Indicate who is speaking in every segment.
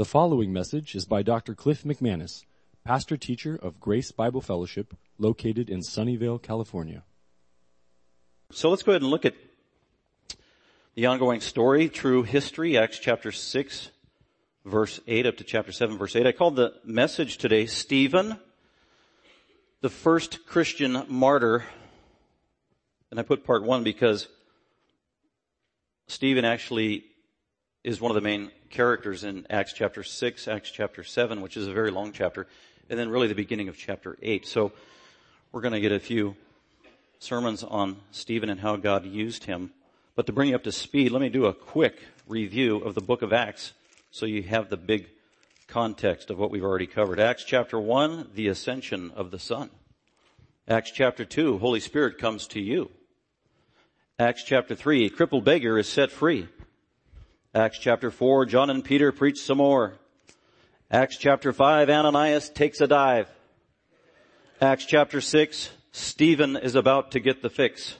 Speaker 1: The following message is by Dr. Cliff McManus, pastor teacher of Grace Bible Fellowship, located in Sunnyvale, California.
Speaker 2: So let's go ahead and look at the ongoing story, true history, Acts chapter 6, verse 8 up to chapter 7, verse 8. I called the message today Stephen, the first Christian martyr. And I put part one because Stephen actually is one of the main characters in Acts chapter 6, Acts chapter 7, which is a very long chapter, and then really the beginning of chapter 8. So we're going to get a few sermons on Stephen and how God used him. But to bring you up to speed, let me do a quick review of the book of Acts so you have the big context of what we've already covered. Acts chapter 1, the ascension of the Son. Acts chapter 2, Holy Spirit comes to you. Acts chapter 3, a crippled beggar is set free. Acts chapter 4, John and Peter preach some more. Acts chapter 5, Ananias takes a dive. Acts chapter 6, Stephen is about to get the fix.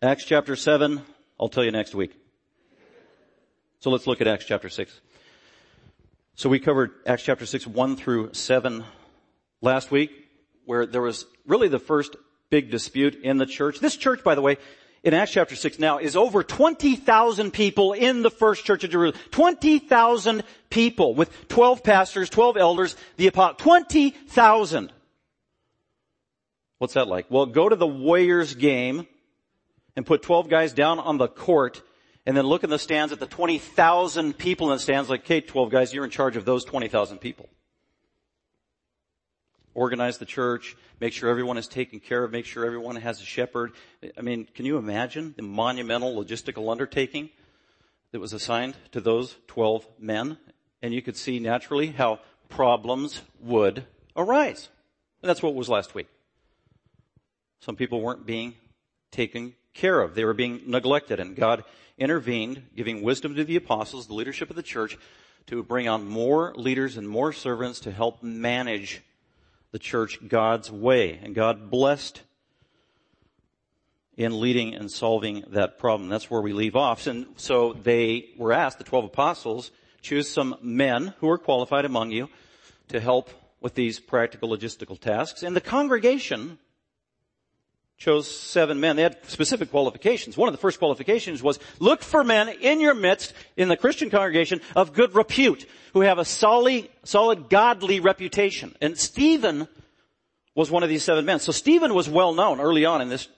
Speaker 2: Acts chapter 7, I'll tell you next week. So let's look at Acts chapter 6. So we covered Acts chapter 6, 1 through 7 last week, where there was really the first big dispute in the church. This church, by the way, in Acts chapter 6 now is over 20,000 people in the first church of Jerusalem. 20,000 people with 12 pastors, 12 elders, the apostle, 20,000. What's that like? Well, go to the Warriors game and put 12 guys down on the court and then look in the stands at the 20,000 people in the stands like, okay, 12 guys, you're in charge of those 20,000 people organize the church, make sure everyone is taken care of, make sure everyone has a shepherd. I mean, can you imagine the monumental logistical undertaking that was assigned to those 12 men? And you could see naturally how problems would arise. And that's what was last week. Some people weren't being taken care of. They were being neglected and God intervened, giving wisdom to the apostles, the leadership of the church, to bring on more leaders and more servants to help manage the church God's way. And God blessed in leading and solving that problem. That's where we leave off. And so they were asked, the 12 apostles, choose some men who are qualified among you to help with these practical logistical tasks. And the congregation chose seven men. They had specific qualifications. One of the first qualifications was look for men in your midst in the Christian congregation of good repute who have a solid, solid godly reputation. And Stephen was one of these seven men. So Stephen was well known early on in this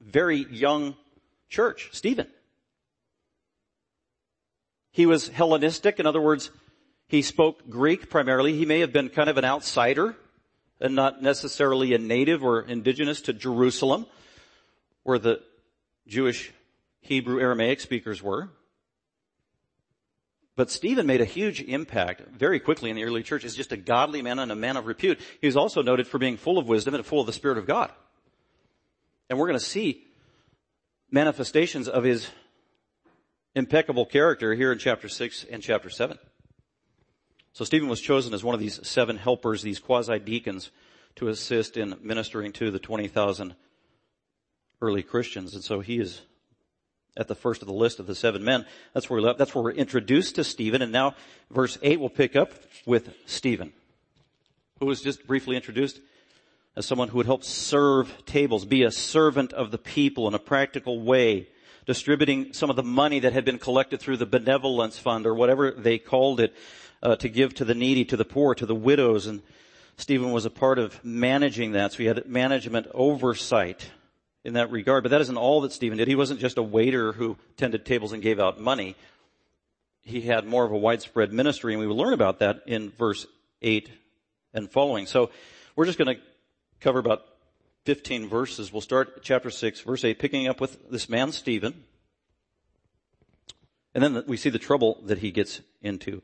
Speaker 2: very young church. Stephen. He was Hellenistic. In other words, he spoke Greek primarily. He may have been kind of an outsider and not necessarily a native or indigenous to Jerusalem, where the Jewish Hebrew Aramaic speakers were. But Stephen made a huge impact very quickly in the early church as just a godly man and a man of repute. He was also noted for being full of wisdom and full of the Spirit of God. And we're going to see manifestations of his impeccable character here in chapter 6 and chapter 7. So Stephen was chosen as one of these seven helpers, these quasi-deacons, to assist in ministering to the 20,000 early Christians. And so he is at the first of the list of the seven men. That's where we left. That's where we're introduced to Stephen. And now verse 8 will pick up with Stephen, who was just briefly introduced as someone who would help serve tables, be a servant of the people in a practical way, distributing some of the money that had been collected through the benevolence fund or whatever they called it uh, to give to the needy, to the poor, to the widows, and Stephen was a part of managing that. So he had management oversight in that regard. But that isn't all that Stephen did. He wasn't just a waiter who tended tables and gave out money. He had more of a widespread ministry, and we will learn about that in verse 8 and following. So we're just going to cover about 15 verses. We'll start chapter 6, verse 8, picking up with this man, Stephen. And then we see the trouble that he gets into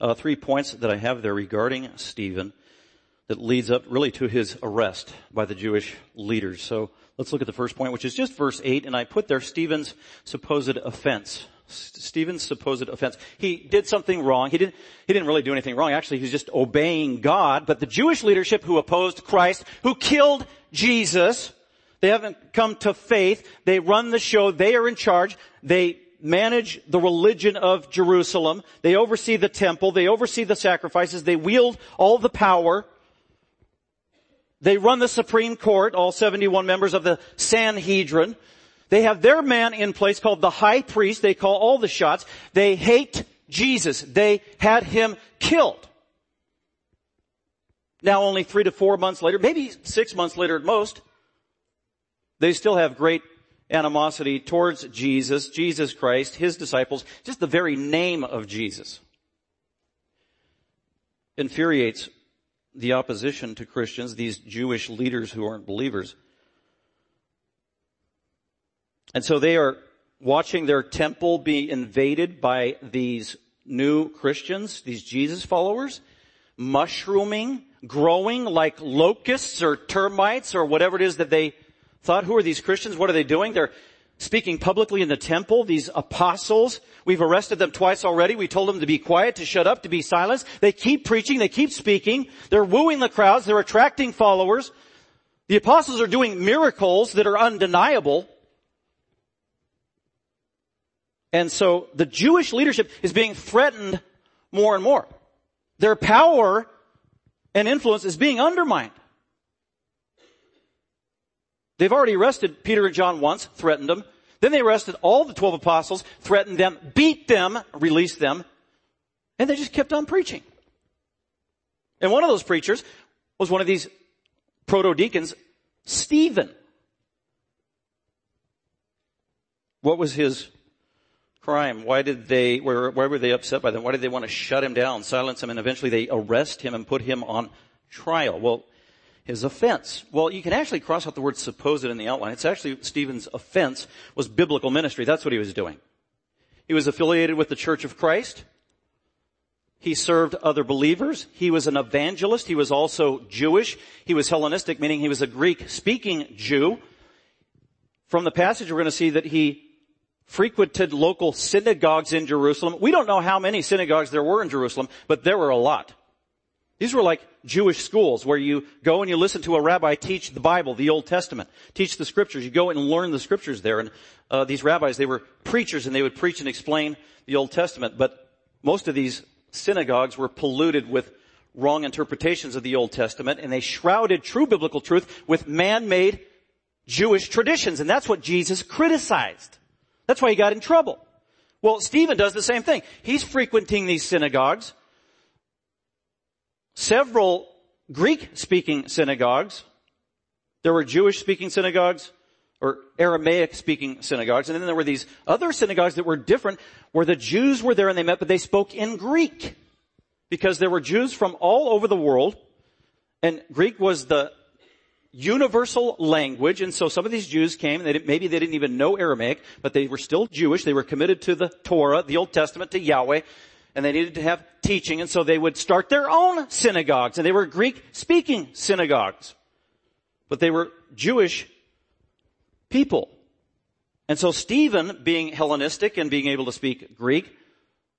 Speaker 2: uh, three points that I have there regarding Stephen that leads up really to his arrest by the Jewish leaders. So let's look at the first point, which is just verse 8, and I put there Stephen's supposed offense. Stephen's supposed offense. He did something wrong. He didn't, he didn't really do anything wrong. Actually, he's just obeying God. But the Jewish leadership who opposed Christ, who killed Jesus, they haven't come to faith. They run the show. They are in charge. They manage the religion of Jerusalem. They oversee the temple. They oversee the sacrifices. They wield all the power. They run the Supreme Court, all 71 members of the Sanhedrin. They have their man in place called the high priest. They call all the shots. They hate Jesus. They had him killed. Now only three to four months later, maybe six months later at most, they still have great animosity towards Jesus, Jesus Christ, His disciples, just the very name of Jesus infuriates the opposition to Christians, these Jewish leaders who aren't believers. And so they are watching their temple be invaded by these new Christians, these Jesus followers, mushrooming, growing like locusts or termites or whatever it is that they thought. Who are these Christians? What are they doing? They're speaking publicly in the temple, these apostles. We've arrested them twice already. We told them to be quiet, to shut up, to be silent. They keep preaching, they keep speaking. They're wooing the crowds, they're attracting followers. The apostles are doing miracles that are undeniable. And so the Jewish leadership is being threatened more and more. Their power and influence is being undermined. They've already arrested Peter and John once, threatened them. Then they arrested all the 12 apostles, threatened them, beat them, released them, and they just kept on preaching. And one of those preachers was one of these proto-deacons, Stephen. What was his crime? Why did they, why were they upset by them? Why did they want to shut him down, silence him, and eventually they arrest him and put him on trial? Well, his offense. Well, you can actually cross out the word supposed in the outline. It's actually Stephen's offense was biblical ministry. That's what he was doing. He was affiliated with the Church of Christ. He served other believers. He was an evangelist. He was also Jewish. He was Hellenistic, meaning he was a Greek speaking Jew. From the passage, we're going to see that he frequented local synagogues in Jerusalem. We don't know how many synagogues there were in Jerusalem, but there were a lot. These were like Jewish schools where you go and you listen to a rabbi teach the Bible, the Old Testament, teach the scriptures. You go and learn the scriptures there. And uh, these rabbis, they were preachers and they would preach and explain the Old Testament. But most of these synagogues were polluted with wrong interpretations of the Old Testament and they shrouded true biblical truth with man-made Jewish traditions. And that's what Jesus criticized. That's why he got in trouble. Well, Stephen does the same thing. He's frequenting these synagogues several Greek speaking synagogues. There were Jewish speaking synagogues or Aramaic speaking synagogues. And then there were these other synagogues that were different where the Jews were there and they met, but they spoke in Greek because there were Jews from all over the world and Greek was the universal language. And so some of these Jews came and they maybe they didn't even know Aramaic, but they were still Jewish. They were committed to the Torah, the Old Testament, to Yahweh and they needed to have teaching, and so they would start their own synagogues, and they were Greek speaking synagogues. But they were Jewish people. And so Stephen, being Hellenistic and being able to speak Greek,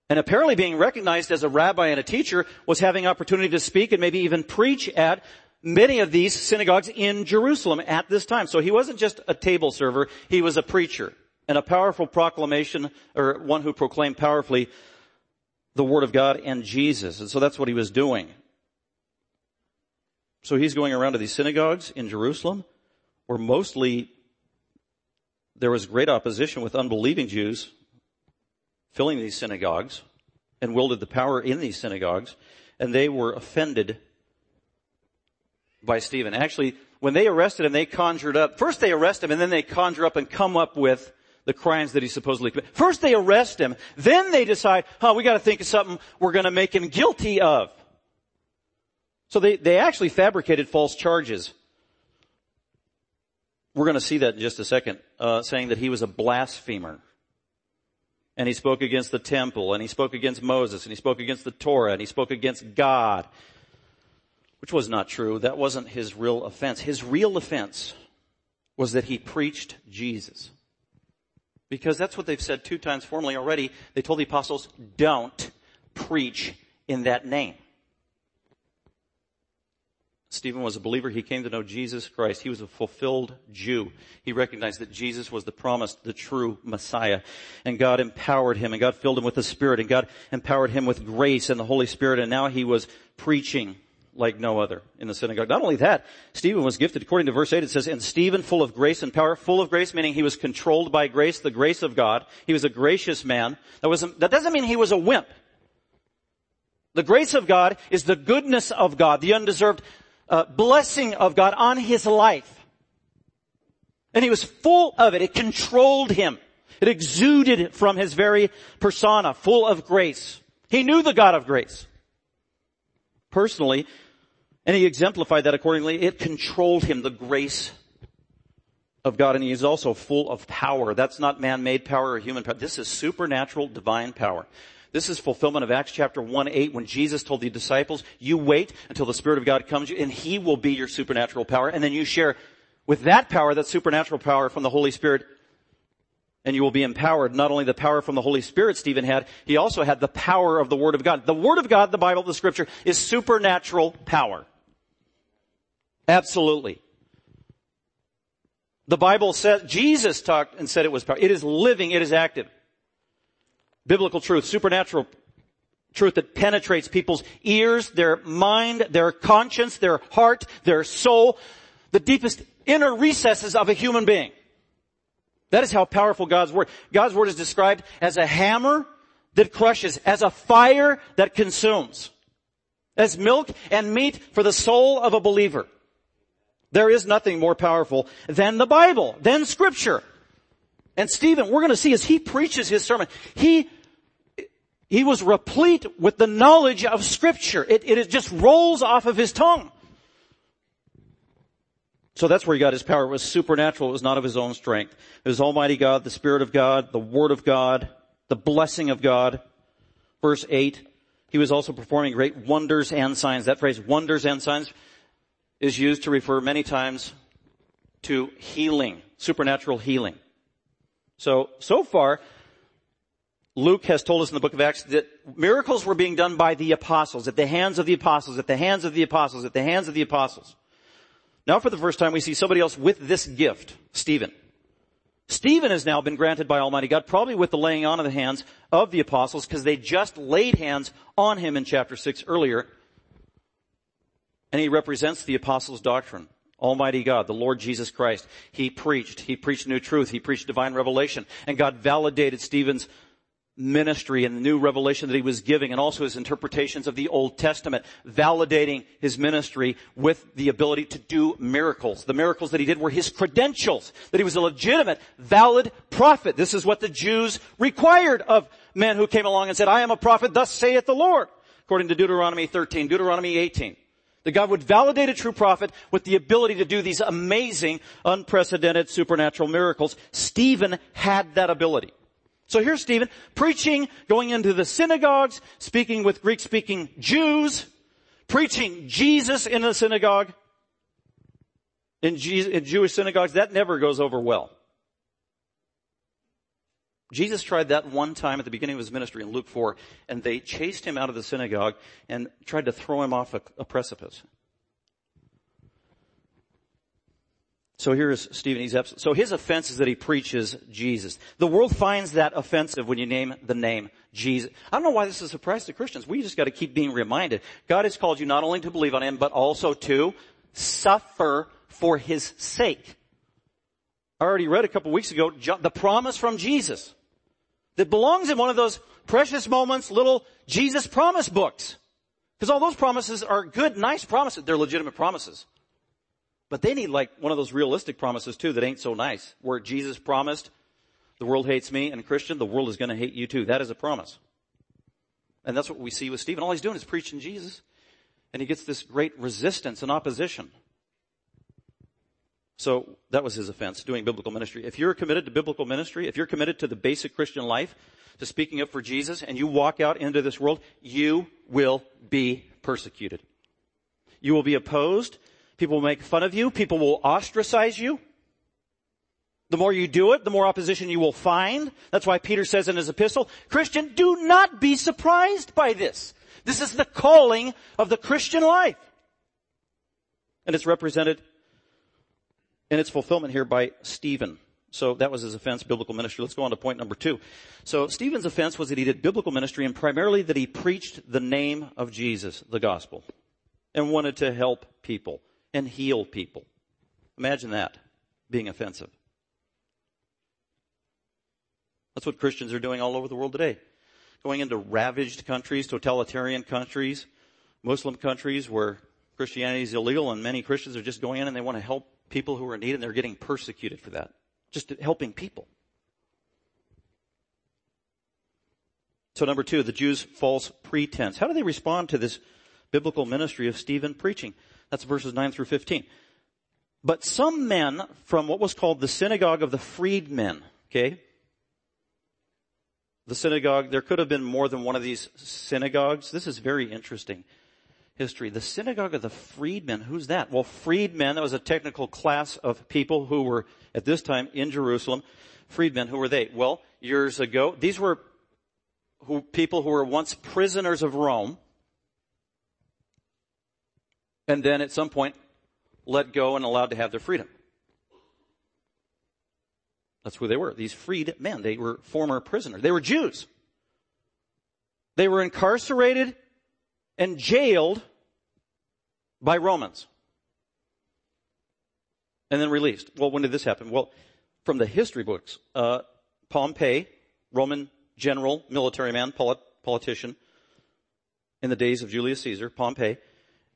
Speaker 2: and apparently being recognized as a rabbi and a teacher, was having opportunity to speak and maybe even preach at many of these synagogues in Jerusalem at this time. So he wasn't just a table server, he was a preacher and a powerful proclamation, or one who proclaimed powerfully the Word of God and Jesus. And so that's what he was doing. So he's going around to these synagogues in Jerusalem where mostly there was great opposition with unbelieving Jews filling these synagogues and wielded the power in these synagogues and they were offended by Stephen. Actually, when they arrested him, they conjured up, first they arrest him and then they conjure up and come up with the crimes that he supposedly committed. First they arrest him, then they decide, huh, we gotta think of something we're gonna make him guilty of. So they, they actually fabricated false charges. We're gonna see that in just a second, uh, saying that he was a blasphemer. And he spoke against the temple, and he spoke against Moses, and he spoke against the Torah, and he spoke against God. Which was not true. That wasn't his real offense. His real offense was that he preached Jesus. Because that's what they've said two times formally already. They told the apostles, don't preach in that name. Stephen was a believer. He came to know Jesus Christ. He was a fulfilled Jew. He recognized that Jesus was the promised, the true Messiah. And God empowered him and God filled him with the Spirit and God empowered him with grace and the Holy Spirit. And now he was preaching like no other in the synagogue. Not only that, Stephen was gifted, according to verse 8, it says, and Stephen full of grace and power, full of grace, meaning he was controlled by grace, the grace of God. He was a gracious man. That was, that doesn't mean he was a wimp. The grace of God is the goodness of God, the undeserved uh, blessing of God on his life. And he was full of it. It controlled him. It exuded from his very persona, full of grace. He knew the God of grace. Personally, and he exemplified that accordingly. It controlled him, the grace of God. And he is also full of power. That's not man-made power or human power. This is supernatural divine power. This is fulfillment of Acts chapter 1 8 when Jesus told the disciples, you wait until the Spirit of God comes and He will be your supernatural power. And then you share with that power, that supernatural power from the Holy Spirit, and you will be empowered. Not only the power from the Holy Spirit Stephen had, he also had the power of the Word of God. The Word of God, the Bible, the Scripture, is supernatural power. Absolutely. The Bible says, Jesus talked and said it was power. It is living, it is active. Biblical truth, supernatural truth that penetrates people's ears, their mind, their conscience, their heart, their soul, the deepest inner recesses of a human being. That is how powerful God's Word. God's Word is described as a hammer that crushes, as a fire that consumes, as milk and meat for the soul of a believer. There is nothing more powerful than the Bible, than scripture. And Stephen, we're going to see as he preaches his sermon, he, he was replete with the knowledge of scripture. It, it just rolls off of his tongue. So that's where he got his power. It was supernatural. It was not of his own strength. It was Almighty God, the Spirit of God, the Word of God, the blessing of God. Verse 8, he was also performing great wonders and signs. That phrase, wonders and signs, is used to refer many times to healing, supernatural healing. So, so far, Luke has told us in the book of Acts that miracles were being done by the apostles, at the hands of the apostles, at the hands of the apostles, at the hands of the apostles. Now for the first time we see somebody else with this gift, Stephen. Stephen has now been granted by Almighty God, probably with the laying on of the hands of the apostles, because they just laid hands on him in chapter 6 earlier. And he represents the apostles' doctrine. Almighty God, the Lord Jesus Christ. He preached. He preached new truth. He preached divine revelation. And God validated Stephen's ministry and the new revelation that he was giving and also his interpretations of the Old Testament, validating his ministry with the ability to do miracles. The miracles that he did were his credentials, that he was a legitimate, valid prophet. This is what the Jews required of men who came along and said, I am a prophet, thus saith the Lord, according to Deuteronomy 13, Deuteronomy 18. That God would validate a true prophet with the ability to do these amazing, unprecedented supernatural miracles. Stephen had that ability. So here's Stephen preaching, going into the synagogues, speaking with Greek speaking Jews, preaching Jesus in the synagogue. In, Jewish synagogues, that never goes over well. Jesus tried that one time at the beginning of his ministry in Luke 4, and they chased him out of the synagogue and tried to throw him off a, a precipice. So here's Stephen. He's abs- so his offense is that he preaches Jesus. The world finds that offensive when you name the name Jesus. I don't know why this is a surprise to Christians. We just got to keep being reminded. God has called you not only to believe on Him, but also to suffer for His sake. I already read a couple weeks ago the promise from Jesus that belongs in one of those precious moments, little Jesus promise books. Because all those promises are good, nice promises. They're legitimate promises. But they need like one of those realistic promises too that ain't so nice. Where Jesus promised, the world hates me and Christian, the world is to hate you too. That is a promise. And that's what we see with Stephen. All he's doing is preaching Jesus. And he gets this great resistance and opposition. So that was his offense, doing biblical ministry. If you're committed to biblical ministry, if you're committed to the basic Christian life, to speaking up for Jesus, and you walk out into this world, you will be persecuted. You will be opposed. People will make fun of you. People will ostracize you. The more you do it, the more opposition you will find. That's why Peter says in his epistle, Christian, do not be surprised by this. This is the calling of the Christian life. And it's represented in its fulfillment here by Stephen. So that was his offense, biblical ministry. Let's go on to point number two. So Stephen's offense was that he did biblical ministry and primarily that he preached the name of Jesus, the gospel, and wanted to help people and heal people. Imagine that being offensive. That's what Christians are doing all over the world today. Going into ravaged countries, totalitarian countries, Muslim countries where Christianity is illegal and many Christians are just going in and they want to help people who are in need and they're getting persecuted for that just helping people. So number two, the Jews' false pretense. How do they respond to this biblical ministry of Stephen preaching? That's verses 9 through 15. But some men from what was called the synagogue of the freedmen, okay? The synagogue, there could have been more than one of these synagogues. This is very interesting history. The synagogue of the freedmen, who's that? Well, freedmen, that was a technical class of people who were at this time in Jerusalem. Freedmen, who were they? Well, years ago, these were who, people who were once prisoners of Rome, and then at some point let go and allowed to have their freedom. That's who they were. These freed men. They were former prisoners. They were Jews. They were incarcerated and jailed by Romans. And then released. Well, when did this happen? Well, from the history books, uh, Pompey, Roman general, military man, polit- politician, in the days of Julius Caesar, Pompey,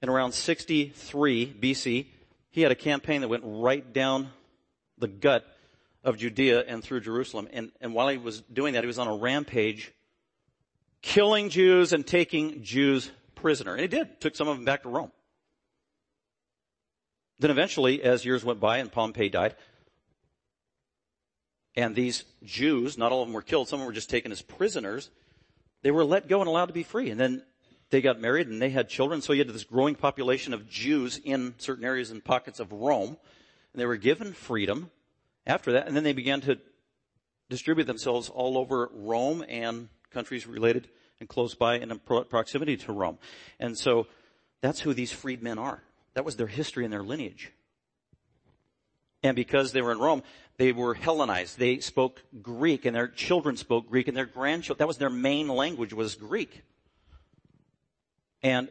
Speaker 2: in around 63 BC, he had a campaign that went right down the gut of Judea and through Jerusalem. And, and while he was doing that, he was on a rampage, killing Jews and taking Jews prisoner. And he did. Took some of them back to Rome. Then eventually, as years went by and Pompey died, and these Jews, not all of them were killed, some of them were just taken as prisoners, they were let go and allowed to be free. And then they got married and they had children, so you had this growing population of Jews in certain areas and pockets of Rome. And they were given freedom after that, and then they began to distribute themselves all over Rome and countries related and close by in proximity to Rome. And so that's who these freedmen are. That was their history and their lineage. And because they were in Rome, they were Hellenized. They spoke Greek and their children spoke Greek and their grandchildren, that was their main language was Greek. And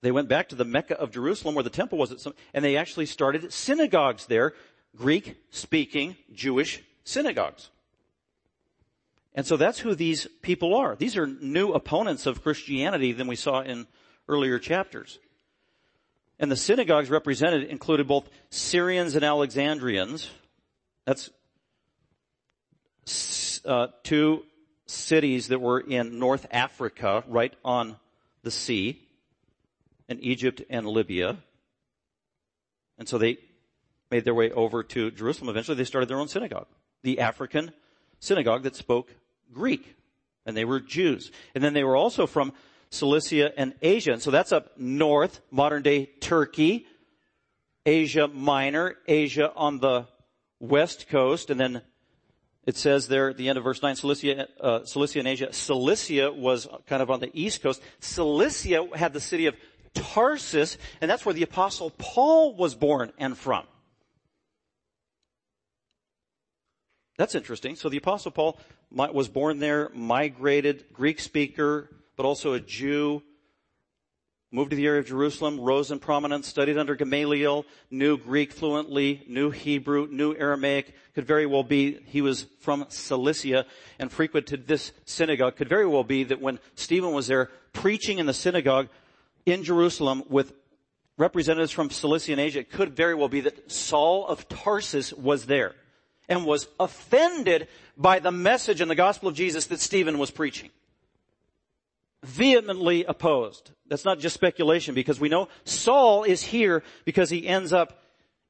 Speaker 2: they went back to the Mecca of Jerusalem where the temple was, and they actually started synagogues there, Greek speaking Jewish synagogues. And so that's who these people are. These are new opponents of Christianity than we saw in earlier chapters. And the synagogues represented included both Cyrenians and Alexandrians. That's uh, two cities that were in North Africa, right on the sea, in Egypt and Libya. And so they made their way over to Jerusalem. Eventually they started their own synagogue. The African synagogue that spoke Greek. And they were Jews. And then they were also from Cilicia and Asia. And so that's up north, modern day Turkey, Asia Minor, Asia on the west coast, and then it says there at the end of verse 9, Cilicia, uh, Cilicia and Asia. Cilicia was kind of on the east coast. Cilicia had the city of Tarsus, and that's where the apostle Paul was born and from. That's interesting. So the apostle Paul was born there, migrated, Greek speaker, but also a Jew, moved to the area of Jerusalem, rose in prominence, studied under Gamaliel, knew Greek fluently, knew Hebrew, knew Aramaic, could very well be he was from Cilicia and frequented this synagogue. Could very well be that when Stephen was there preaching in the synagogue in Jerusalem with representatives from Cilicia and Asia, it could very well be that Saul of Tarsus was there and was offended by the message in the gospel of Jesus that Stephen was preaching. Vehemently opposed. That's not just speculation because we know Saul is here because he ends up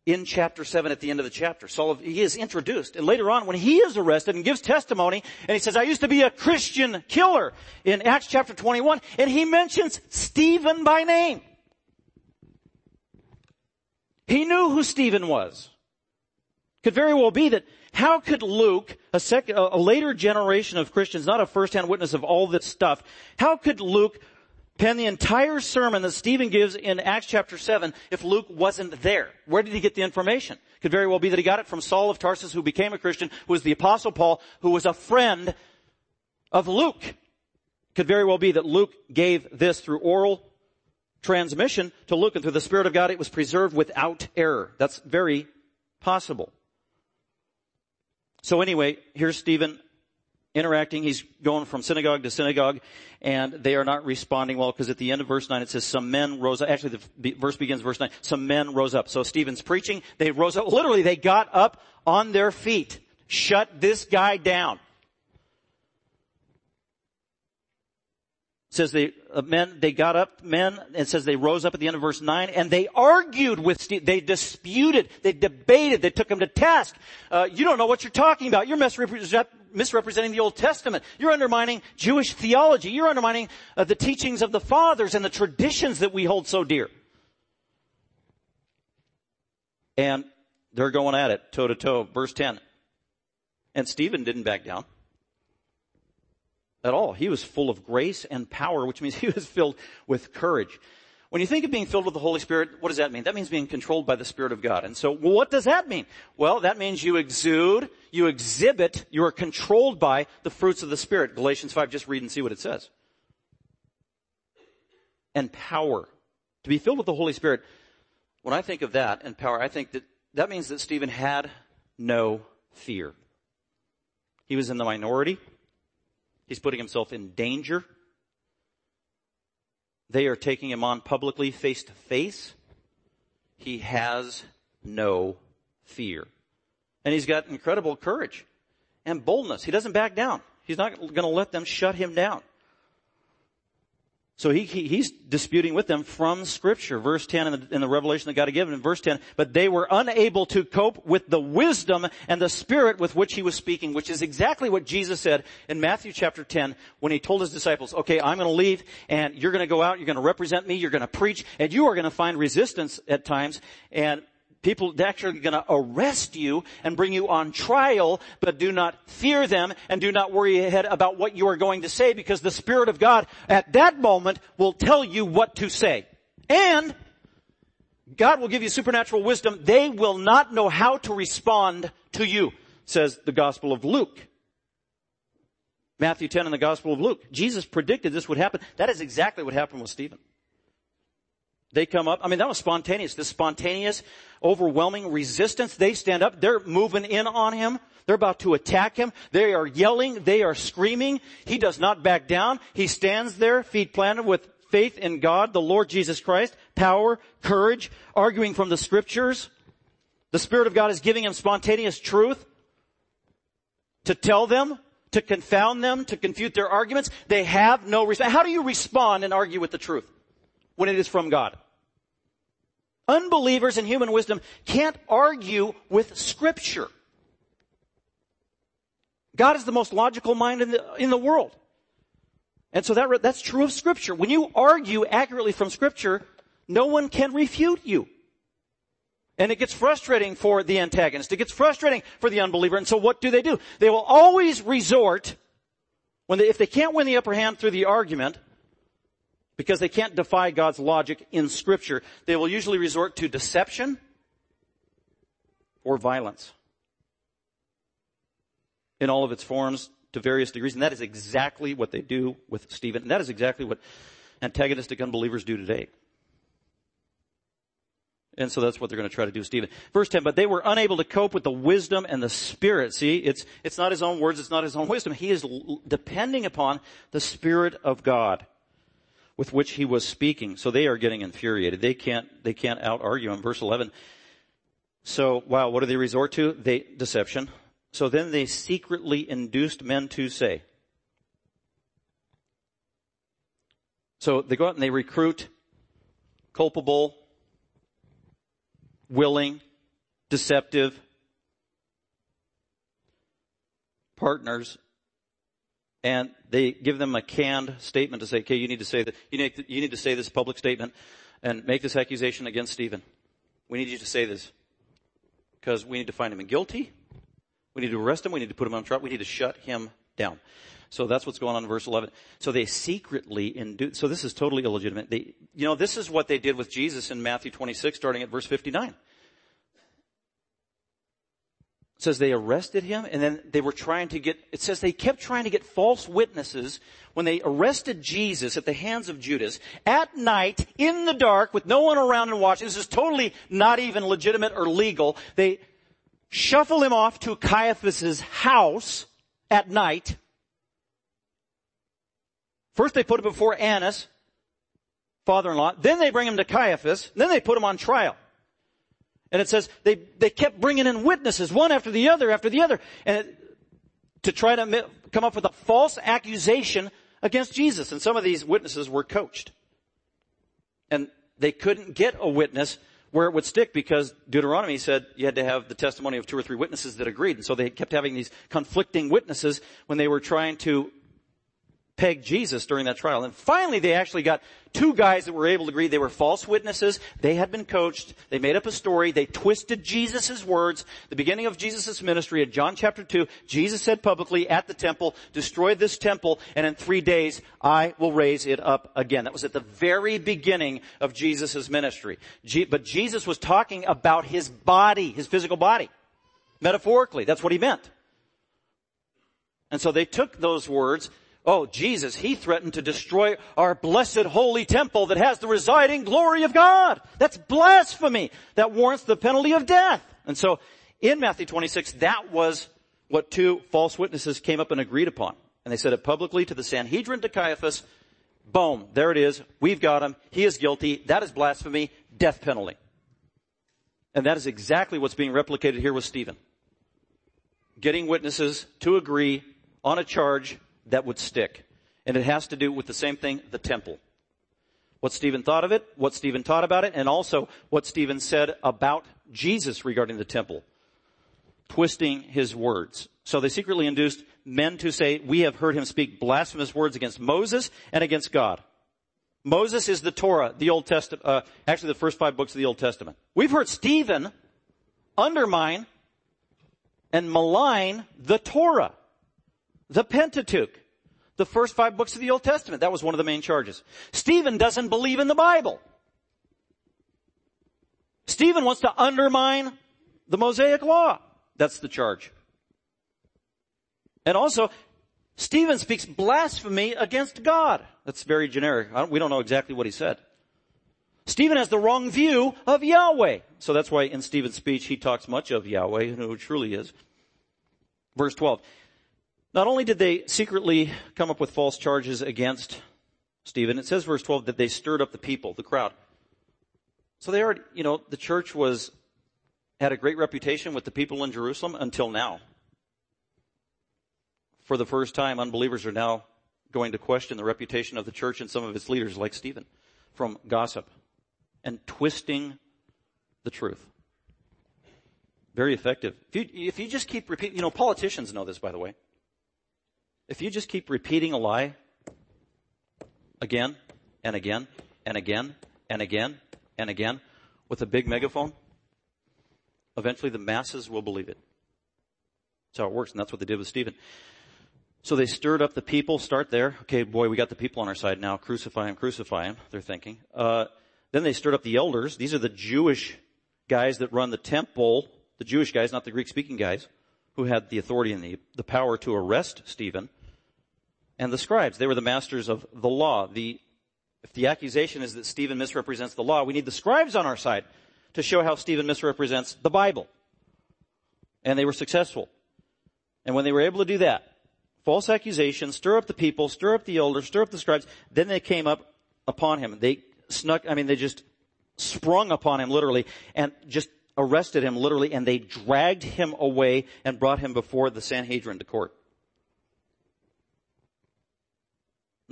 Speaker 2: in chapter 7 at the end of the chapter. Saul, he is introduced. And later on when he is arrested and gives testimony and he says, I used to be a Christian killer in Acts chapter 21 and he mentions Stephen by name. He knew who Stephen was. Could very well be that how could Luke, a, a later generation of Christians, not a first-hand witness of all this stuff, how could Luke pen the entire sermon that Stephen gives in Acts chapter 7 if Luke wasn't there? Where did he get the information? Could very well be that he got it from Saul of Tarsus who became a Christian, who was the apostle Paul, who was a friend of Luke. Could very well be that Luke gave this through oral transmission to Luke and through the Spirit of God it was preserved without error. That's very possible. So anyway, here's Stephen interacting. He's going from synagogue to synagogue and they are not responding well because at the end of verse 9 it says some men rose up. Actually the verse begins verse 9. Some men rose up. So Stephen's preaching. They rose up. Literally they got up on their feet. Shut this guy down. Says they uh, men they got up men and says they rose up at the end of verse 9 and they argued with Steve, they disputed they debated they took him to task. Uh, you don't know what you're talking about. You're misrepresent, misrepresenting the old testament. You're undermining jewish theology. You're undermining uh, the teachings of the fathers and the traditions that we hold so dear. And they're going at it toe to toe. Verse 10 and stephen didn't back down at all. He was full of grace and power, which means he was filled with courage. When you think of being filled with the Holy Spirit, what does that mean? That means being controlled by the Spirit of God. And so, well, what does that mean? Well, that means you exude, you exhibit, you are controlled by the fruits of the Spirit. Galatians 5, just read and see what it says. And power. To be filled with the Holy Spirit, when I think of that and power, I think that that means that Stephen had no fear. He was in the minority. He's putting himself in danger. They are taking him on publicly face to face. He has no fear. And he's got incredible courage and boldness. He doesn't back down. He's not going to let them shut him down. So he, he, he's disputing with them from scripture. Verse 10 in the, in the revelation that God had given in verse 10, but they were unable to cope with the wisdom and the spirit with which he was speaking, which is exactly what Jesus said in Matthew chapter 10 when he told his disciples, okay, I'm going to leave and you're going to go out, you're going to represent me, you're going to preach, and you are going to find resistance at times, and People are actually going to arrest you and bring you on trial, but do not fear them and do not worry ahead about what you are going to say because the Spirit of God at that moment will tell you what to say. And God will give you supernatural wisdom. They will not know how to respond to you, says the Gospel of Luke. Matthew 10 in the Gospel of Luke. Jesus predicted this would happen. That is exactly what happened with Stephen. They come up. I mean, that was spontaneous. This spontaneous, overwhelming resistance. They stand up. They're moving in on him. They're about to attack him. They are yelling. They are screaming. He does not back down. He stands there, feet planted with faith in God, the Lord Jesus Christ, power, courage, arguing from the scriptures. The Spirit of God is giving him spontaneous truth to tell them, to confound them, to confute their arguments. They have no response. How do you respond and argue with the truth when it is from God? Unbelievers in human wisdom can't argue with scripture. God is the most logical mind in the, in the world. And so that, that's true of scripture. When you argue accurately from scripture, no one can refute you. And it gets frustrating for the antagonist. It gets frustrating for the unbeliever. And so what do they do? They will always resort, when they, if they can't win the upper hand through the argument, because they can't defy God's logic in scripture, they will usually resort to deception or violence in all of its forms to various degrees. And that is exactly what they do with Stephen. And that is exactly what antagonistic unbelievers do today. And so that's what they're going to try to do, with Stephen. Verse 10, but they were unable to cope with the wisdom and the spirit. See, it's, it's not his own words, it's not his own wisdom. He is depending upon the spirit of God with which he was speaking. So they are getting infuriated. They can't, they can't out argue him. Verse 11. So, wow, what do they resort to? They, deception. So then they secretly induced men to say. So they go out and they recruit culpable, willing, deceptive partners and they give them a canned statement to say, okay, you need to say that, you need you need to say this public statement and make this accusation against Stephen. We need you to say this. Because we need to find him guilty. We need to arrest him. We need to put him on trial. We need to shut him down. So that's what's going on in verse 11. So they secretly induce, so this is totally illegitimate. They, you know, this is what they did with Jesus in Matthew 26 starting at verse 59 says they arrested him and then they were trying to get, it says they kept trying to get false witnesses when they arrested Jesus at the hands of Judas at night in the dark with no one around and watching. This is totally not even legitimate or legal. They shuffle him off to Caiaphas's house at night. First they put him before Annas, father-in-law. Then they bring him to Caiaphas. Then they put him on trial. And it says they, they kept bringing in witnesses, one after the other after the other, and it, to try to come up with a false accusation against Jesus. And some of these witnesses were coached. And they couldn't get a witness where it would stick because Deuteronomy said you had to have the testimony of two or three witnesses that agreed. And so they kept having these conflicting witnesses when they were trying to peg Jesus during that trial. And finally they actually got two guys that were able to agree they were false witnesses. They had been coached. They made up a story. They twisted Jesus' words. The beginning of Jesus' ministry at John chapter 2, Jesus said publicly at the temple, destroy this temple and in three days I will raise it up again. That was at the very beginning of Jesus' ministry. But Jesus was talking about his body, his physical body. Metaphorically, that's what he meant. And so they took those words Oh, Jesus, He threatened to destroy our blessed holy temple that has the residing glory of God. That's blasphemy. That warrants the penalty of death. And so, in Matthew 26, that was what two false witnesses came up and agreed upon. And they said it publicly to the Sanhedrin, to Caiaphas. Boom, there it is. We've got him. He is guilty. That is blasphemy. Death penalty. And that is exactly what's being replicated here with Stephen. Getting witnesses to agree on a charge that would stick. And it has to do with the same thing, the temple. What Stephen thought of it, what Stephen taught about it, and also what Stephen said about Jesus regarding the temple. Twisting his words. So they secretly induced men to say, we have heard him speak blasphemous words against Moses and against God. Moses is the Torah, the Old Testament, uh, actually the first five books of the Old Testament. We've heard Stephen undermine and malign the Torah. The Pentateuch. The first five books of the Old Testament. That was one of the main charges. Stephen doesn't believe in the Bible. Stephen wants to undermine the Mosaic Law. That's the charge. And also, Stephen speaks blasphemy against God. That's very generic. Don't, we don't know exactly what he said. Stephen has the wrong view of Yahweh. So that's why in Stephen's speech he talks much of Yahweh, who truly is. Verse 12. Not only did they secretly come up with false charges against Stephen, it says verse 12 that they stirred up the people, the crowd. So they already, you know, the church was, had a great reputation with the people in Jerusalem until now. For the first time, unbelievers are now going to question the reputation of the church and some of its leaders like Stephen from gossip and twisting the truth. Very effective. If you, if you just keep repeating, you know, politicians know this, by the way. If you just keep repeating a lie again and again and again and again and again with a big megaphone, eventually the masses will believe it. That's how it works, and that's what they did with Stephen. So they stirred up the people, start there. Okay, boy, we got the people on our side now. Crucify him, crucify him, they're thinking. Uh, then they stirred up the elders. These are the Jewish guys that run the temple, the Jewish guys, not the Greek speaking guys who had the authority and the, the power to arrest Stephen, and the scribes. They were the masters of the law. The, if the accusation is that Stephen misrepresents the law, we need the scribes on our side to show how Stephen misrepresents the Bible. And they were successful. And when they were able to do that, false accusations, stir up the people, stir up the elders, stir up the scribes, then they came up upon him. They snuck, I mean, they just sprung upon him literally and just arrested him literally and they dragged him away and brought him before the Sanhedrin to court.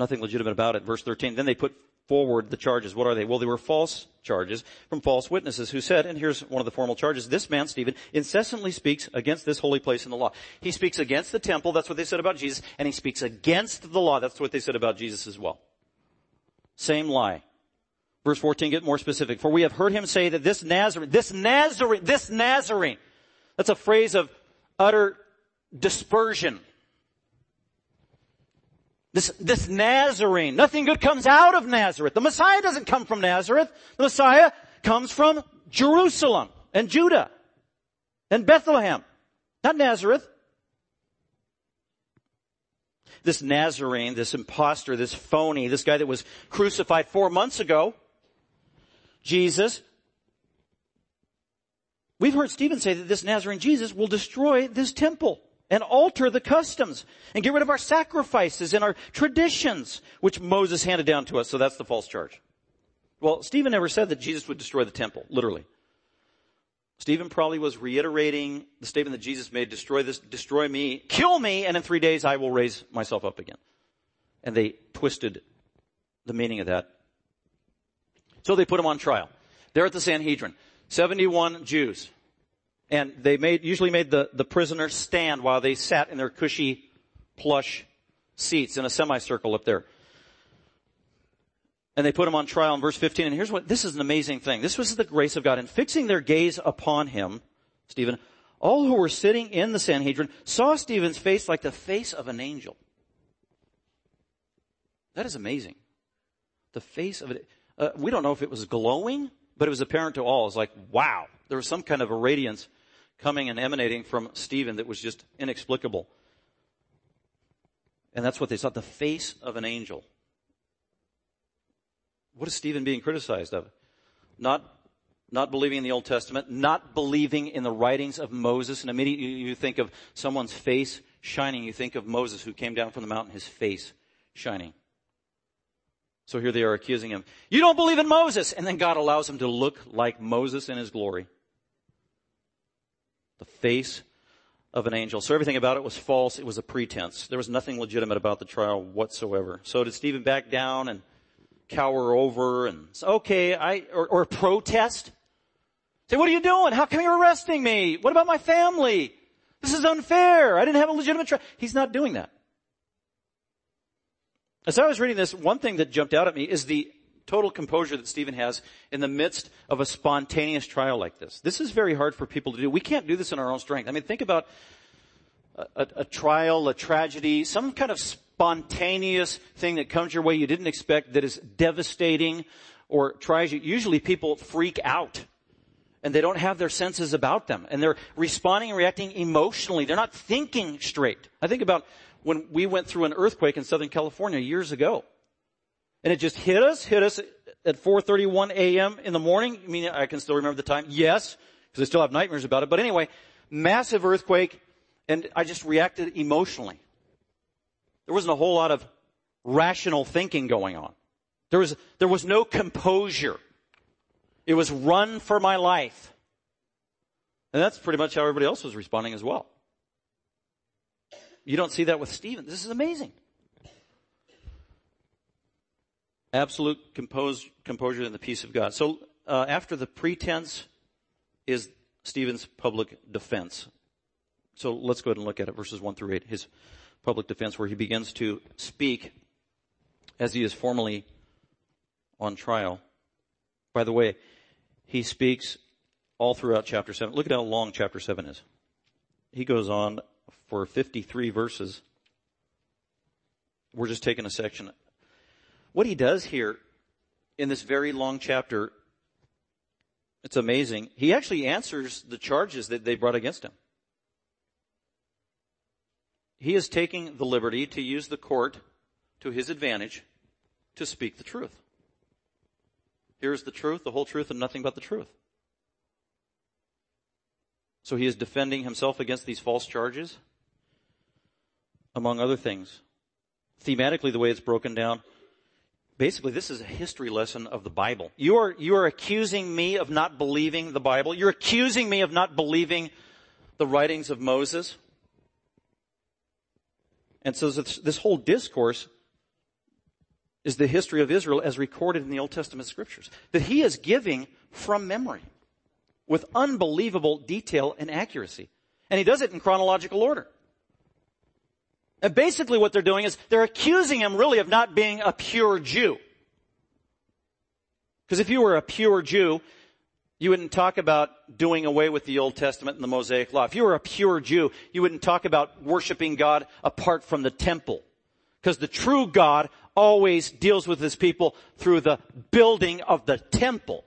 Speaker 2: Nothing legitimate about it. Verse 13. Then they put forward the charges. What are they? Well, they were false charges from false witnesses who said, and here's one of the formal charges, this man, Stephen, incessantly speaks against this holy place in the law. He speaks against the temple, that's what they said about Jesus, and he speaks against the law, that's what they said about Jesus as well. Same lie. Verse 14, get more specific. For we have heard him say that this Nazarene, this Nazarene, this Nazarene, that's a phrase of utter dispersion. This, this Nazarene. Nothing good comes out of Nazareth. The Messiah doesn't come from Nazareth. The Messiah comes from Jerusalem and Judah and Bethlehem. Not Nazareth. This Nazarene, this impostor, this phony, this guy that was crucified four months ago, Jesus, we've heard Stephen say that this Nazarene Jesus will destroy this temple and alter the customs and get rid of our sacrifices and our traditions, which Moses handed down to us. So that's the false charge. Well, Stephen never said that Jesus would destroy the temple, literally. Stephen probably was reiterating the statement that Jesus made, destroy this, destroy me, kill me, and in three days I will raise myself up again. And they twisted the meaning of that. So they put him on trial. They're at the Sanhedrin. 71 Jews. And they made, usually made the, the prisoners stand while they sat in their cushy plush seats in a semicircle up there. And they put him on trial in verse 15. And here's what, this is an amazing thing. This was the grace of God. And fixing their gaze upon him, Stephen, all who were sitting in the Sanhedrin saw Stephen's face like the face of an angel. That is amazing. The face of it. Uh, we don't know if it was glowing, but it was apparent to all. It's like, wow. There was some kind of a radiance coming and emanating from Stephen that was just inexplicable. And that's what they saw, the face of an angel. What is Stephen being criticized of? Not, not believing in the Old Testament, not believing in the writings of Moses, and immediately you think of someone's face shining, you think of Moses who came down from the mountain, his face shining. So here they are accusing him. You don't believe in Moses! And then God allows him to look like Moses in his glory the face of an angel. So everything about it was false. It was a pretense. There was nothing legitimate about the trial whatsoever. So did Stephen back down and cower over and say, okay, I, or, or protest? Say, what are you doing? How come you're arresting me? What about my family? This is unfair. I didn't have a legitimate trial. He's not doing that. As I was reading this, one thing that jumped out at me is the total composure that Stephen has in the midst of a spontaneous trial like this. This is very hard for people to do. We can't do this in our own strength. I mean, think about a, a, a trial, a tragedy, some kind of spontaneous thing that comes your way you didn't expect that is devastating or tries you. Usually people freak out and they don't have their senses about them and they're responding and reacting emotionally. They're not thinking straight. I think about when we went through an earthquake in Southern California years ago. And it just hit us, hit us at 4.31 a.m. in the morning. I mean, I can still remember the time. Yes, because I still have nightmares about it. But anyway, massive earthquake, and I just reacted emotionally. There wasn't a whole lot of rational thinking going on. There was, there was no composure. It was run for my life. And that's pretty much how everybody else was responding as well. You don't see that with Stephen. This is amazing. Absolute composure and the peace of God. So uh, after the pretense is Stephen's public defense. So let's go ahead and look at it, verses 1 through 8. His public defense where he begins to speak as he is formally on trial. By the way, he speaks all throughout chapter 7. Look at how long chapter 7 is. He goes on for 53 verses. We're just taking a section what he does here in this very long chapter, it's amazing. He actually answers the charges that they brought against him. He is taking the liberty to use the court to his advantage to speak the truth. Here's the truth, the whole truth, and nothing but the truth. So he is defending himself against these false charges, among other things. Thematically, the way it's broken down, basically this is a history lesson of the Bible. You are, you are accusing me of not believing the Bible. You're accusing me of not believing the writings of Moses. And so this, this whole discourse is the history of Israel as recorded in the Old Testament scriptures. That he is giving from memory with unbelievable detail and accuracy. And he does it in chronological order. And basically what they're doing is they're accusing him really of not being a pure Jew. Because if you were a pure Jew, you wouldn't talk about doing away with the Old Testament and the Mosaic Law. If you were a pure Jew, you wouldn't talk about worshiping God apart from the temple. Because the true God always deals with his people through the building of the temple.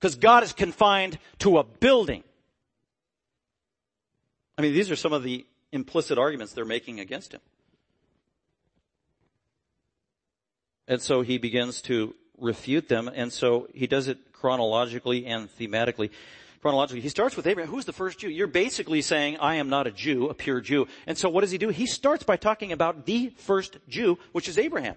Speaker 2: Because God is confined to a building. I mean, these are some of the implicit arguments they're making against him. And so he begins to refute them, and so he does it chronologically and thematically. Chronologically, he starts with Abraham. Who's the first Jew? You're basically saying, I am not a Jew, a pure Jew. And so what does he do? He starts by talking about the first Jew, which is Abraham.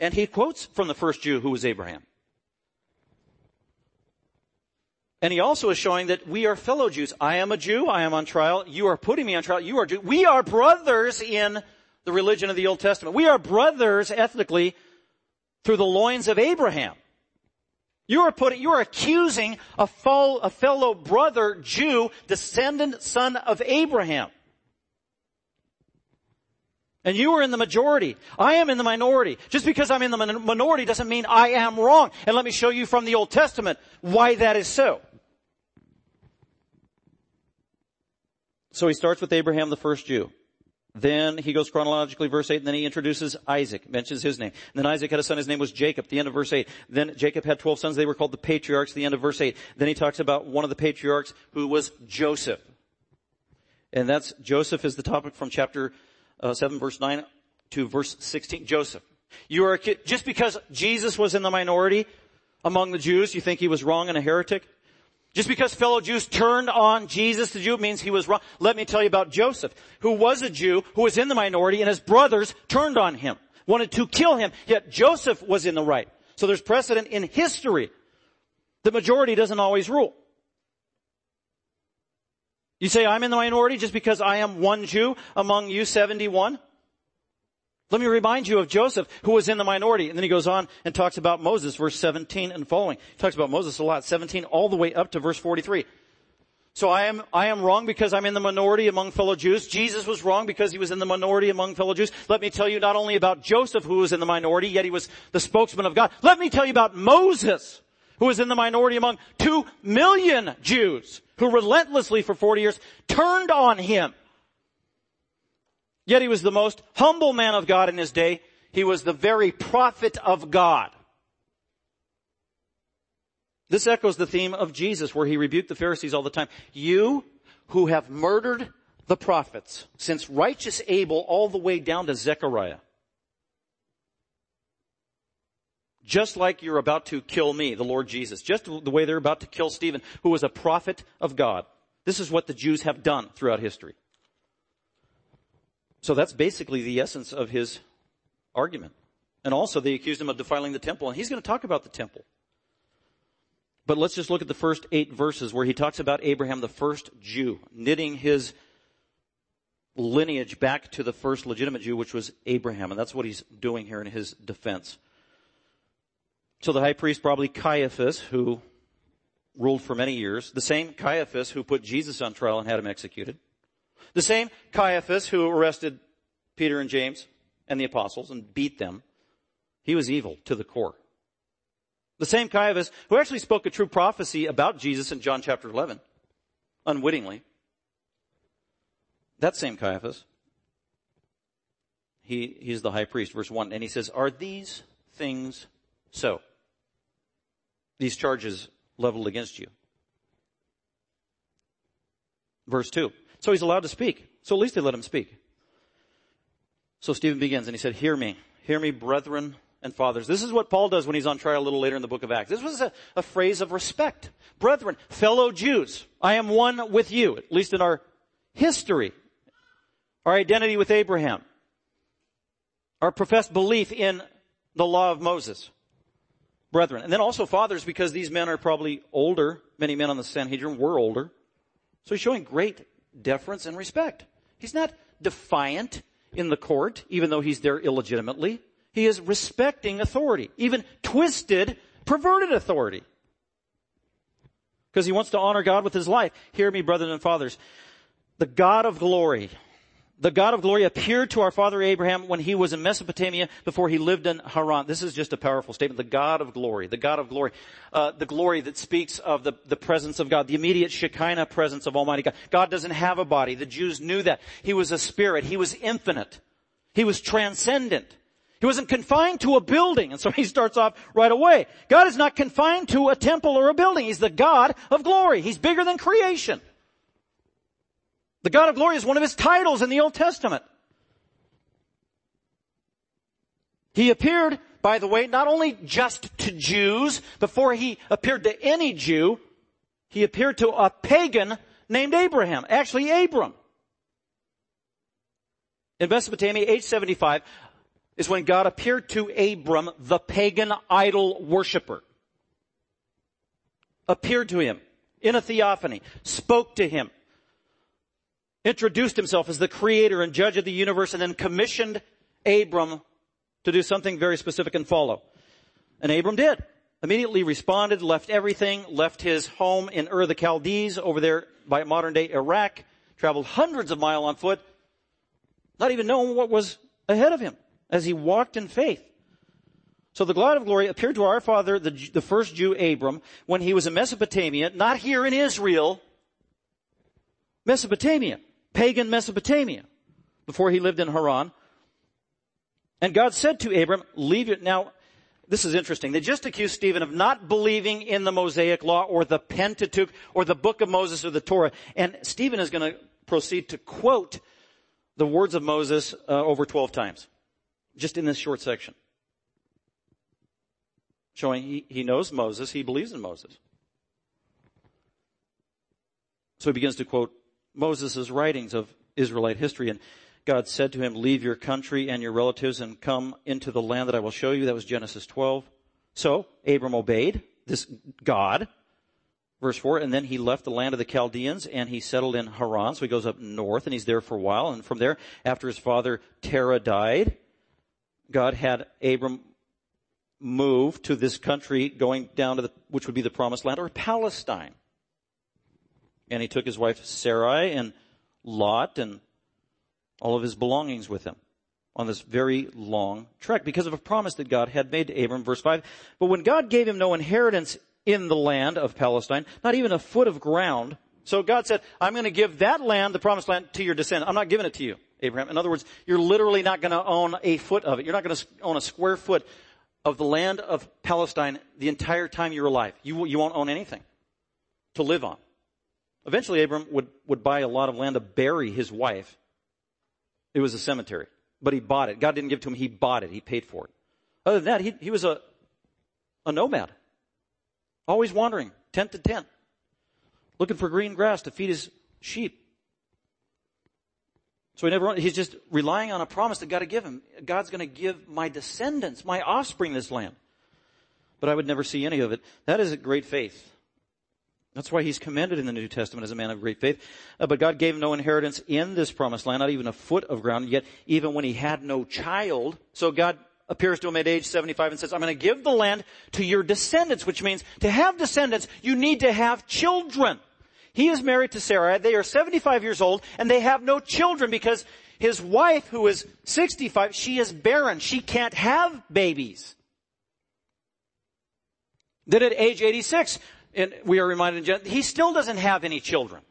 Speaker 2: And he quotes from the first Jew who was Abraham. And he also is showing that we are fellow Jews. I am a Jew. I am on trial. You are putting me on trial. You are Jew. We are brothers in the religion of the Old Testament. We are brothers ethnically through the loins of Abraham. You are putting, you are accusing a, a fellow brother Jew, descendant son of Abraham. And you are in the majority. I am in the minority. Just because I'm in the minority doesn't mean I am wrong. And let me show you from the Old Testament why that is so. So he starts with Abraham, the first Jew. Then he goes chronologically, verse 8, and then he introduces Isaac, mentions his name. And then Isaac had a son, his name was Jacob, the end of verse 8. Then Jacob had 12 sons, they were called the patriarchs, the end of verse 8. Then he talks about one of the patriarchs who was Joseph. And that's, Joseph is the topic from chapter uh, 7 verse 9 to verse 16. Joseph. You are, a kid, just because Jesus was in the minority among the Jews, you think he was wrong and a heretic? Just because fellow Jews turned on Jesus the Jew means he was wrong. Let me tell you about Joseph, who was a Jew, who was in the minority, and his brothers turned on him, wanted to kill him, yet Joseph was in the right. So there's precedent in history. The majority doesn't always rule. You say, I'm in the minority just because I am one Jew among you 71? Let me remind you of Joseph, who was in the minority. And then he goes on and talks about Moses, verse 17 and following. He talks about Moses a lot, 17 all the way up to verse 43. So I am, I am wrong because I'm in the minority among fellow Jews. Jesus was wrong because he was in the minority among fellow Jews. Let me tell you not only about Joseph who was in the minority, yet he was the spokesman of God. Let me tell you about Moses, who was in the minority among two million Jews, who relentlessly for 40 years turned on him Yet he was the most humble man of God in his day. He was the very prophet of God. This echoes the theme of Jesus where he rebuked the Pharisees all the time. You who have murdered the prophets since righteous Abel all the way down to Zechariah. Just like you're about to kill me, the Lord Jesus. Just the way they're about to kill Stephen, who was a prophet of God. This is what the Jews have done throughout history. So that's basically the essence of his argument. And also they accused him of defiling the temple, and he's going to talk about the temple. But let's just look at the first eight verses where he talks about Abraham, the first Jew, knitting his lineage back to the first legitimate Jew, which was Abraham. And that's what he's doing here in his defense. So the high priest, probably Caiaphas, who ruled for many years, the same Caiaphas who put Jesus on trial and had him executed, the same Caiaphas who arrested Peter and James and the apostles and beat them, he was evil to the core. The same Caiaphas who actually spoke a true prophecy about Jesus in John chapter 11, unwittingly. That same Caiaphas, he, he's the high priest, verse 1, and he says, Are these things so? These charges leveled against you. Verse 2. So he's allowed to speak. So at least they let him speak. So Stephen begins and he said, hear me, hear me brethren and fathers. This is what Paul does when he's on trial a little later in the book of Acts. This was a, a phrase of respect. Brethren, fellow Jews, I am one with you, at least in our history, our identity with Abraham, our professed belief in the law of Moses. Brethren. And then also fathers because these men are probably older. Many men on the Sanhedrin were older. So he's showing great deference and respect. He's not defiant in the court, even though he's there illegitimately. He is respecting authority, even twisted, perverted authority. Because he wants to honor God with his life. Hear me, brothers and fathers. The God of glory, the God of glory appeared to our father Abraham when he was in Mesopotamia before he lived in Haran. This is just a powerful statement. The God of glory, the God of glory, uh, the glory that speaks of the, the presence of God, the immediate Shekinah presence of Almighty God. God doesn't have a body. The Jews knew that. He was a spirit. He was infinite. He was transcendent. He wasn't confined to a building. And so he starts off right away. God is not confined to a temple or a building. He's the God of glory. He's bigger than creation. The God of glory is one of his titles in the Old Testament. He appeared, by the way, not only just to Jews, before he appeared to any Jew, he appeared to a pagan named Abraham, actually Abram. In Mesopotamia, age 75, is when God appeared to Abram, the pagan idol worshiper. Appeared to him in a theophany, spoke to him, introduced himself as the creator and judge of the universe and then commissioned Abram to do something very specific and follow. And Abram did. Immediately responded, left everything, left his home in Ur the Chaldees over there by modern day Iraq, traveled hundreds of miles on foot, not even knowing what was ahead of him as he walked in faith. So the God of glory appeared to our father, the, the first Jew Abram, when he was in Mesopotamia, not here in Israel, Mesopotamia pagan Mesopotamia before he lived in Haran. And God said to Abram, leave it. Now, this is interesting. They just accused Stephen of not believing in the Mosaic law or the Pentateuch or the book of Moses or the Torah. And Stephen is going to proceed to quote the words of Moses uh, over 12 times. Just in this short section. Showing he, he knows Moses, he believes in Moses. So he begins to quote Moses' writings of Israelite history and God said to him, leave your country and your relatives and come into the land that I will show you. That was Genesis 12. So Abram obeyed this God. Verse 4, and then he left the land of the Chaldeans and he settled in Haran. So he goes up north and he's there for a while. And from there, after his father Terah died, God had Abram move to this country going down to the, which would be the promised land or Palestine and he took his wife Sarai and Lot and all of his belongings with him on this very long trek because of a promise that God had made to Abram, verse 5. But when God gave him no inheritance in the land of Palestine, not even a foot of ground, so God said, I'm going to give that land, the promised land, to your descendant. I'm not giving it to you, Abraham. In other words, you're literally not going to own a foot of it. You're not going to own a square foot of the land of Palestine the entire time you're alive. You, you won't own anything to live on. Eventually, Abram would, would buy a lot of land to bury his wife. It was a cemetery, but he bought it. God didn't give it to him. He bought it. He paid for it. Other than that, he, he was a, a nomad. Always wandering, tent to tent, looking for green grass to feed his sheep. So he never, he's just relying on a promise that God to give him. God's going to give my descendants, my offspring this land. But I would never see any of it. That is a great faith. That's why he's commended in the New Testament as a man of great faith. Uh, but God gave him no inheritance in this promised land, not even a foot of ground, yet even when he had no child. So God appears to him at age 75 and says, I'm going to give the land to your descendants, which means to have descendants, you need to have children. He is married to Sarah. They are 75 years old and they have no children because his wife, who is 65, she is barren. She can't have babies. Then at age 86, and we are reminded, he still doesn't have any children.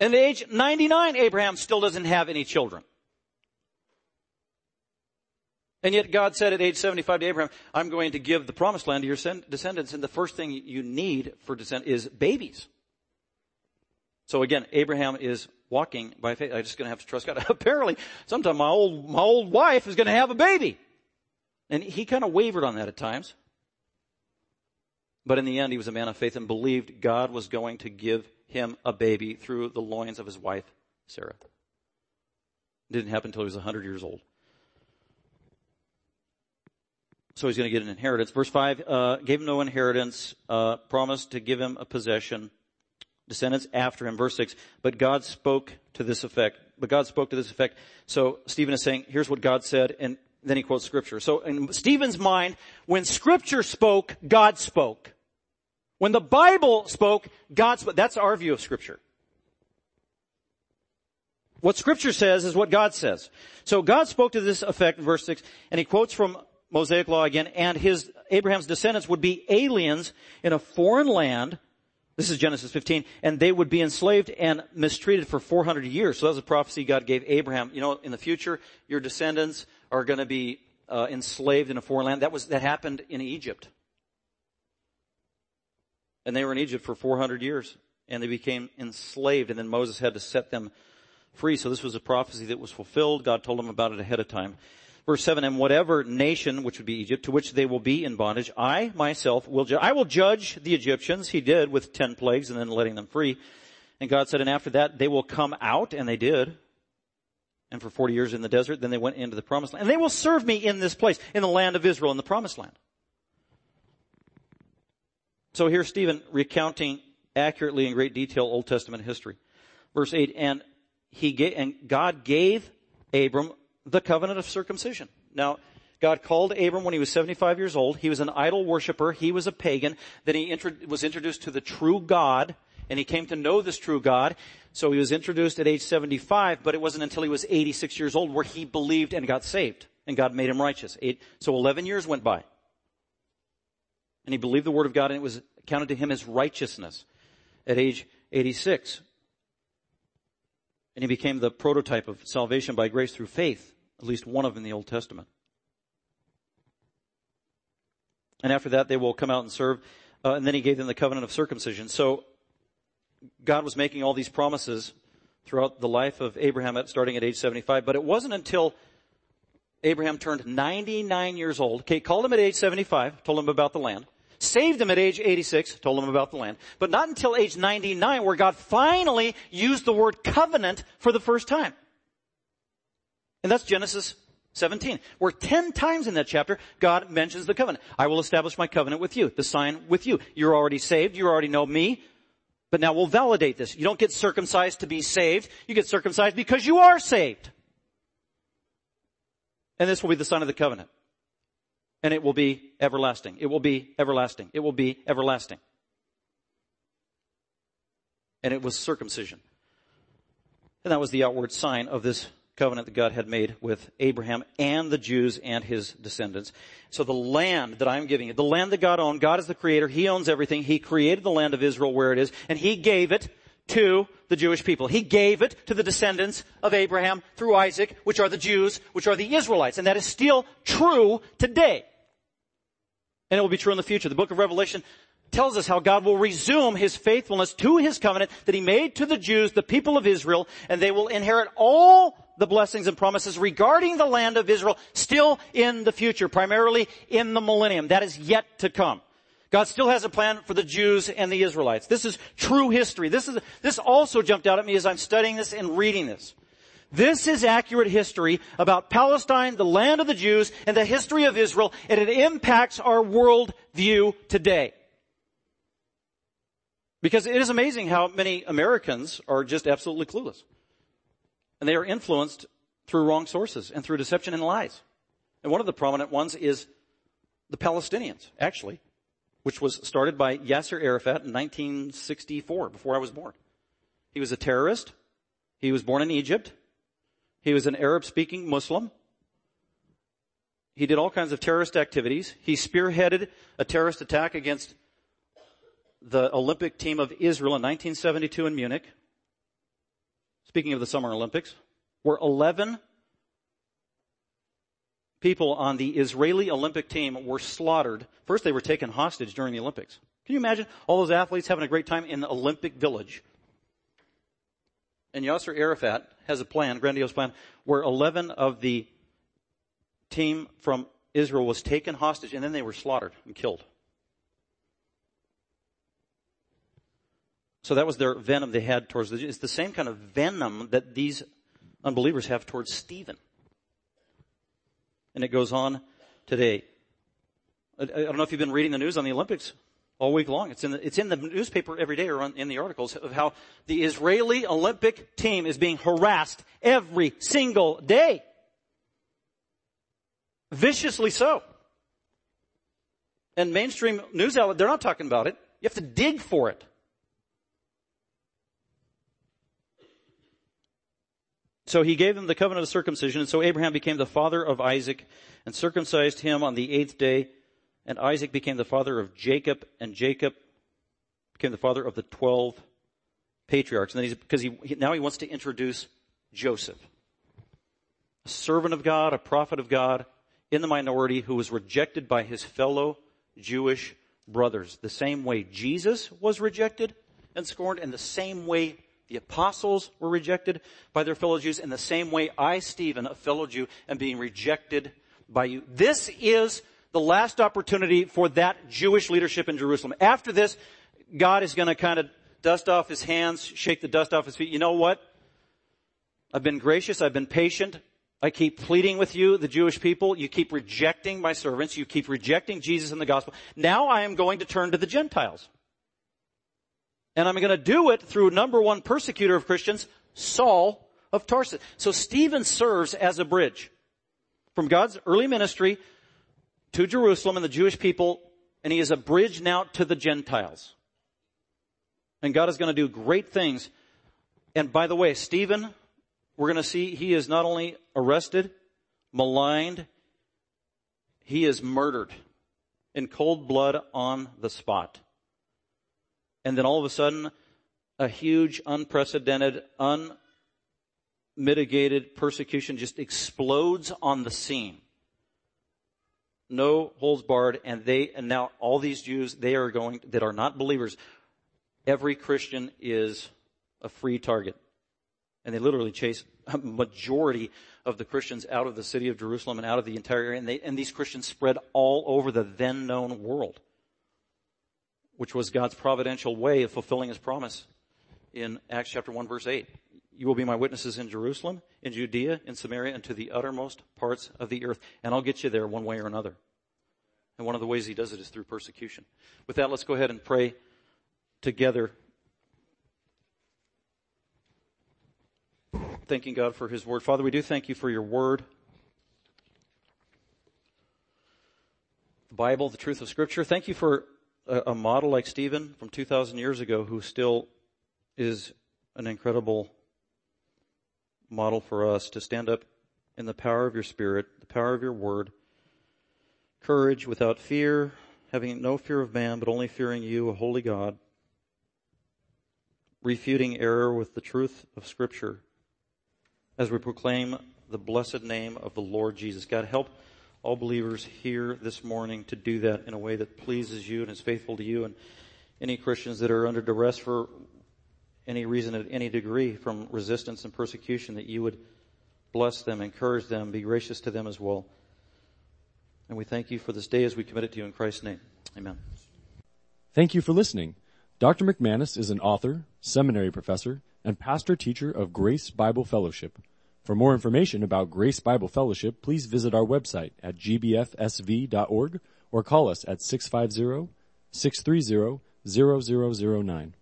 Speaker 2: At age 99, Abraham still doesn't have any children. And yet God said at age 75 to Abraham, I'm going to give the promised land to your descendants, and the first thing you need for descent is babies. So again, Abraham is walking by faith. I'm just going to have to trust God. Apparently, sometime my old, my old wife is going to have a baby. And he kind of wavered on that at times. But in the end, he was a man of faith and believed God was going to give him a baby through the loins of his wife, Sarah. It didn't happen until he was 100 years old. So he's going to get an inheritance. Verse 5, uh, gave him no inheritance, uh, promised to give him a possession, descendants after him. Verse 6, but God spoke to this effect. But God spoke to this effect. So Stephen is saying, here's what God said, and then he quotes scripture. So in Stephen's mind, when scripture spoke, God spoke. When the Bible spoke, God spoke. That's our view of scripture. What scripture says is what God says. So God spoke to this effect in verse 6, and he quotes from Mosaic law again, and his, Abraham's descendants would be aliens in a foreign land. This is Genesis 15, and they would be enslaved and mistreated for 400 years. So that was a prophecy God gave Abraham. You know, in the future, your descendants are going to be uh, enslaved in a foreign land. That was, that happened in Egypt. And they were in Egypt for 400 years, and they became enslaved, and then Moses had to set them free. So this was a prophecy that was fulfilled. God told them about it ahead of time. Verse 7, and whatever nation, which would be Egypt, to which they will be in bondage, I myself will judge. I will judge the Egyptians. He did with ten plagues and then letting them free. And God said, and after that they will come out, and they did. And for 40 years in the desert, then they went into the promised land. And they will serve me in this place, in the land of Israel, in the promised land. So here's Stephen recounting accurately in great detail Old Testament history. Verse 8, and he gave, and God gave Abram the covenant of circumcision. Now, God called Abram when he was 75 years old. He was an idol worshiper. He was a pagan. Then he was introduced to the true God, and he came to know this true God. So he was introduced at age 75, but it wasn't until he was 86 years old where he believed and got saved, and God made him righteous. So 11 years went by. And he believed the word of God, and it was counted to him as righteousness at age 86. And he became the prototype of salvation by grace through faith, at least one of them in the Old Testament. And after that, they will come out and serve. Uh, and then he gave them the covenant of circumcision. So God was making all these promises throughout the life of Abraham starting at age 75. But it wasn't until Abraham turned 99 years old. Okay, called him at age 75, told him about the land saved him at age 86, told him about the land, but not until age 99 where God finally used the word covenant for the first time. And that's Genesis 17, where 10 times in that chapter, God mentions the covenant. I will establish my covenant with you, the sign with you. You're already saved, you already know me, but now we'll validate this. You don't get circumcised to be saved, you get circumcised because you are saved. And this will be the sign of the covenant and it will be everlasting. It will be everlasting. It will be everlasting. And it was circumcision. And that was the outward sign of this covenant that God had made with Abraham and the Jews and his descendants. So the land that I'm giving you, the land that God owned, God is the creator. He owns everything. He created the land of Israel where it is, and He gave it to the Jewish people. He gave it to the descendants of Abraham through Isaac, which are the Jews, which are the Israelites. And that is still true today and it will be true in the future. The book of Revelation tells us how God will resume his faithfulness to his covenant that he made to the Jews, the people of Israel, and they will inherit all the blessings and promises regarding the land of Israel still in the future, primarily in the millennium. That is yet to come. God still has a plan for the Jews and the Israelites. This is true history. This is, this also jumped out at me as I'm studying this and reading this. This is accurate history about Palestine, the land of the Jews, and the history of Israel, and it impacts our world view today. Because it is amazing how many Americans are just absolutely clueless. And they are influenced through wrong sources and through deception and lies. And one of the prominent ones is the Palestinians, actually, which was started by Yasser Arafat in 1964, before I was born. He was a terrorist. He was born in Egypt. He was an Arab speaking Muslim. He did all kinds of terrorist activities. He spearheaded a terrorist attack against the Olympic team of Israel in 1972 in Munich. Speaking of the Summer Olympics, where 11 people on the Israeli Olympic team were slaughtered. First, they were taken hostage during the Olympics. Can you imagine all those athletes having a great time in the Olympic village? And Yasser Arafat has a plan, grandiose plan, where 11 of the team from Israel was taken hostage and then they were slaughtered and killed. So that was their venom they had towards the Jews. It's the same kind of venom that these unbelievers have towards Stephen. And it goes on today. I don't know if you've been reading the news on the Olympics all week long. It's in the, it's in the newspaper every day or in the articles of how the Israeli Olympic team is being harassed every single day. Viciously so. And mainstream news outlet, they're not talking about it. You have to dig for it. So he gave them the covenant of circumcision, and so Abraham became the father of Isaac and circumcised him on the eighth day, and Isaac became the father of Jacob, and Jacob became the father of the twelve patriarchs. And then he's, because he, now he wants to introduce Joseph, a servant of God, a prophet of God, in the minority who was rejected by his fellow Jewish brothers. The same way Jesus was rejected and scorned, and the same way the apostles were rejected by their fellow Jews, in the same way I, Stephen, a fellow Jew, am being rejected by you. This is the last opportunity for that Jewish leadership in Jerusalem. After this, God is going to kind of dust off his hands, shake the dust off his feet. You know what? I've been gracious. I've been patient. I keep pleading with you, the Jewish people. You keep rejecting my servants. You keep rejecting Jesus and the gospel. Now I am going to turn to the Gentiles. And I'm going to do it through number one persecutor of Christians, Saul of Tarsus. So Stephen serves as a bridge from God's early ministry to Jerusalem and the Jewish people, and he is a bridge now to the Gentiles. And God is going to do great things. And by the way, Stephen, we're going to see he is not only arrested, maligned, he is murdered in cold blood on the spot. And then all of a sudden, a huge, unprecedented, unmitigated persecution just explodes on the scene. No holds barred, and they, and now all these Jews, they are going, that are not believers, every Christian is a free target. And they literally chase a majority of the Christians out of the city of Jerusalem and out of the entire area. And, they, and these Christians spread all over the then known world, which was God's providential way of fulfilling his promise in Acts chapter 1 verse 8. You will be my witnesses in Jerusalem, in Judea, in Samaria, and to the uttermost parts of the earth. And I'll get you there one way or another. And one of the ways he does it is through persecution. With that, let's go ahead and pray together. Thanking God for His Word. Father, we do thank you for your Word. The Bible, the truth of Scripture. Thank you for a, a model like Stephen from 2,000 years ago who still is an incredible model for us to stand up in the power of your Spirit, the power of your Word, courage without fear, having no fear of man, but only fearing you, a holy God, refuting error with the truth of Scripture as we proclaim the blessed name of the Lord Jesus. God, help all believers here this morning to do that in a way that pleases you and is faithful to you. And any Christians that are under duress for any reason at any degree from resistance and persecution, that you would bless them, encourage them, be gracious to them as well. And we thank you for this day as we commit it to you in Christ's name. Amen.
Speaker 1: Thank you for listening. Dr. McManus is an author, seminary professor, and pastor teacher of Grace Bible Fellowship. For more information about Grace Bible Fellowship, please visit our website at gbfsv.org or call us at 650 630 0009.